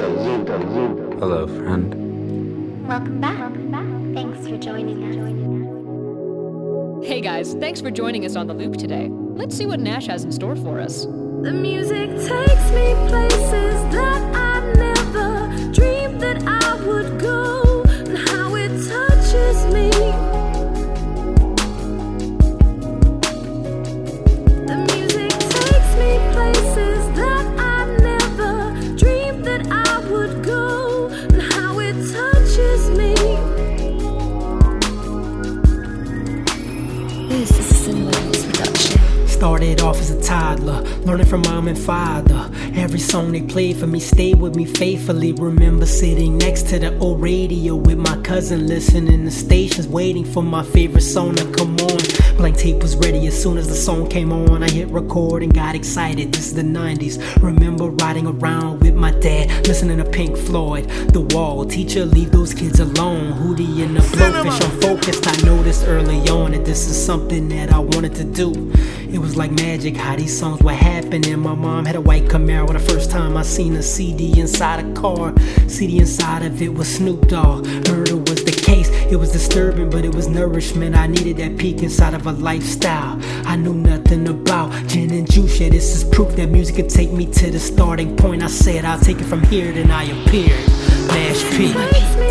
Hello, friend. Welcome back. Thanks for joining us. Hey guys, thanks for joining us on the loop today. Let's see what Nash has in store for us. The music takes me places Started off as a toddler, learning from mom and father. Every song they played for me stayed with me faithfully. Remember sitting next to the old radio with my cousin, listening to stations, waiting for my favorite song to come on. Blank tape was ready as soon as the song came on. I hit record and got excited. This is the 90s. Remember riding around with my dad, listening to Pink Floyd. The wall, teacher, leave those kids alone. Hootie and the blowfish, I'm focused. I noticed early on that this is something that I wanted to do. It was like magic how these songs were happening. My mom had a white Camaro the first time I seen a CD inside a car. CD inside of it was Snoop Dogg. Murder was the. It was disturbing, but it was nourishment. I needed that peek inside of a lifestyle I knew nothing about. Gin and juice, yeah, this is proof that music could take me to the starting point. I said I'll take it from here, then I appeared. Nash P.